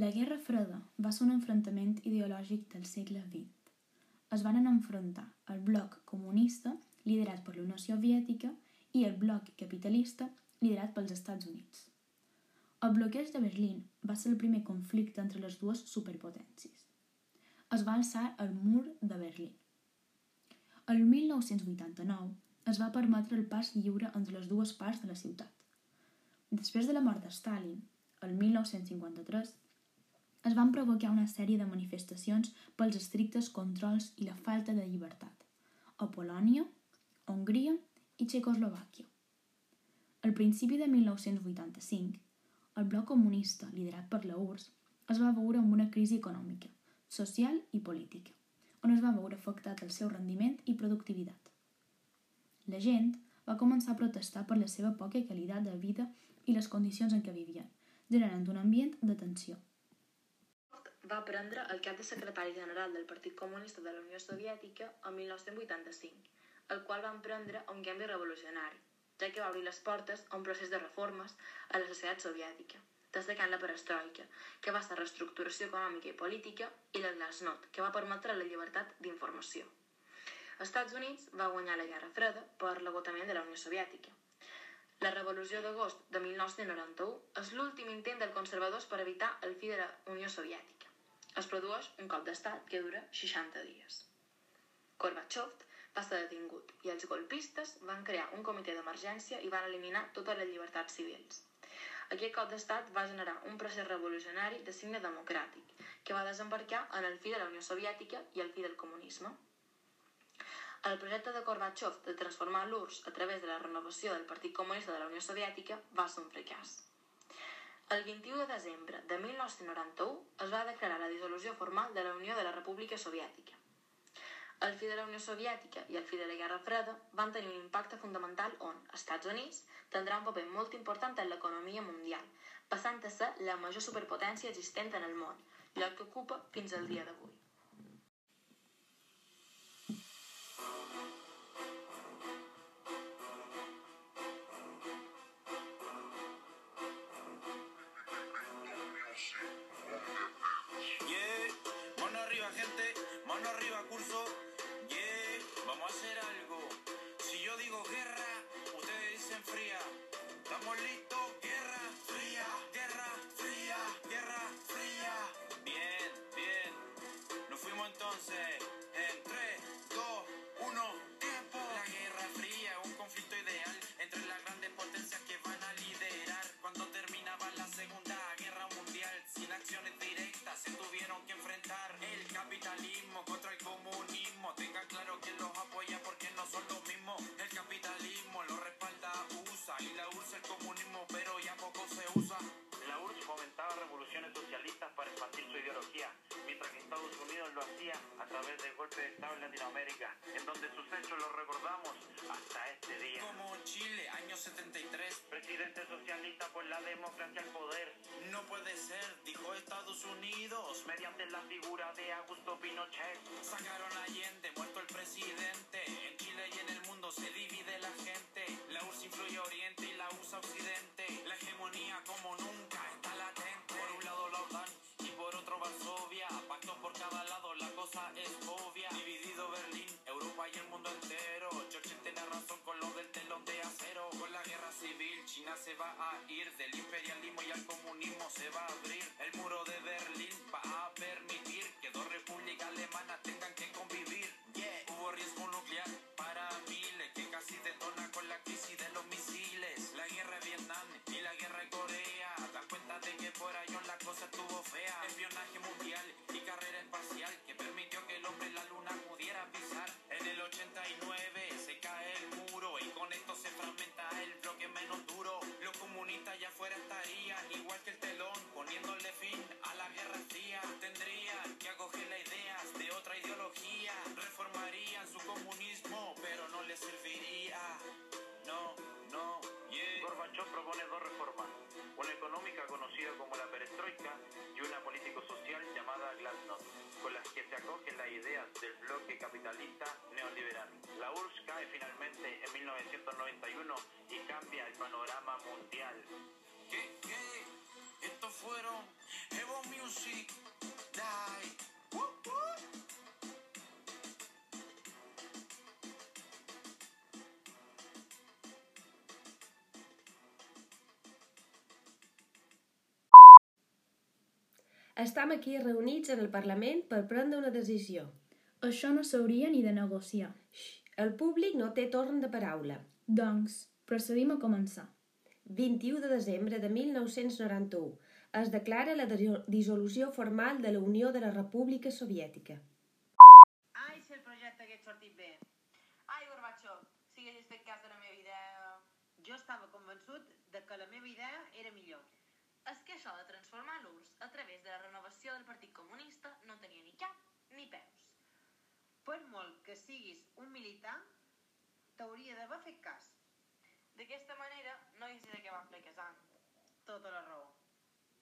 La Guerra Freda va ser un enfrontament ideològic del segle XX. Es van enfrontar el bloc comunista, liderat per la Unió Soviètica, i el bloc capitalista, liderat pels Estats Units. El bloqueig de Berlín va ser el primer conflicte entre les dues superpotències. Es va alçar el mur de Berlín. El 1989 es va permetre el pas lliure entre les dues parts de la ciutat. Després de la mort de Stalin, el 1953, es van provocar una sèrie de manifestacions pels estrictes controls i la falta de llibertat a Polònia, Hongria i Txecoslovàquia. Al principi de 1985, el bloc comunista, liderat per la URSS, es va veure amb una crisi econòmica, social i política, on es va veure afectat el seu rendiment i productivitat. La gent va començar a protestar per la seva poca qualitat de vida i les condicions en què vivien, generant un ambient de tensió va prendre el cap de secretari general del Partit Comunista de la Unió Soviètica en 1985, el qual va emprendre un canvi revolucionari, ja que va obrir les portes a un procés de reformes a la societat soviètica, destacant la perestroika, que va ser reestructuració econòmica i política, i la glasnost, que va permetre la llibertat d'informació. Els Estats Units va guanyar la Guerra Freda per l'agotament de la Unió Soviètica. La Revolució d'agost de 1991 és l'últim intent dels conservadors per evitar el fi de la Unió Soviètica es produeix un cop d'estat que dura 60 dies. Gorbachev va ser detingut i els golpistes van crear un comitè d'emergència i van eliminar totes les llibertats civils. Aquest cop d'estat va generar un procés revolucionari de signe democràtic que va desembarcar en el fi de la Unió Soviètica i el fi del comunisme. El projecte de Gorbachev de transformar l'URSS a través de la renovació del Partit Comunista de la Unió Soviètica va ser un fracàs. El 21 de desembre de 1991 es va declarar la dissolució formal de la Unió de la República Soviètica. El fi de la Unió Soviètica i el fi de la Guerra Freda van tenir un impacte fundamental on Estats Units tindrà un paper molt important en l'economia mundial, passant a ser la major superpotència existent en el món, lloc que ocupa fins al dia d'avui. entonces, en 3, 2, 1, tiempo. La Guerra Fría, es un conflicto ideal entre las grandes potencias que van a liderar. Cuando terminaba la Segunda Guerra Mundial, sin acciones directas se tuvieron que enfrentar el capitalismo contra el comunismo. Tenga claro que los apoya porque no son los mismos. El capitalismo lo respalda USA y la USA el comunismo través de golpes de Estado en Latinoamérica, en donde sus hechos recordamos hasta este día. Como Chile, año 73. Presidente socialista por la democracia al poder. No puede ser, dijo Estados Unidos. Mediante la figura de Augusto Pinochet. Sacaron a Allende, muerto el presidente. En Chile y en el mundo se divide la gente. La URSS influye a Oriente y la USA a Occidente. La hegemonía como nunca está latente. China se va a ir del imperialismo y al comunismo se va a abrir el muro de Berlín va a permitir que dos repúblicas alemanas tengan que convivir. Yeah. Hubo riesgo nuclear propone dos reformas, una económica conocida como la perestroika y una político-social llamada glasnost, con las que se acogen las ideas del bloque capitalista neoliberal. La URSS cae finalmente en 1991 y cambia el panorama mundial. ¿Qué? ¿Qué? Estos fueron Evo Music, Die. Estem aquí reunits en el Parlament per prendre una decisió. Això no s'hauria ni de negociar. El públic no té torn de paraula. Doncs, procedim a començar. 21 de desembre de 1991 es declara la dissolució formal de la Unió de la República Soviètica. Ai, si el projecte hagués sortit bé. Ai, Gorbachev, si haguessis fet cas de la meva idea... Jo estava convençut de que la meva idea era millor. És que això de transformar l'URSS a través de la renovació del Partit Comunista no tenia ni cap ni peus. Per molt que siguis un militar, t'hauria d'haver fet cas. D'aquesta manera no haguessis acabat fracassant. Tota la raó.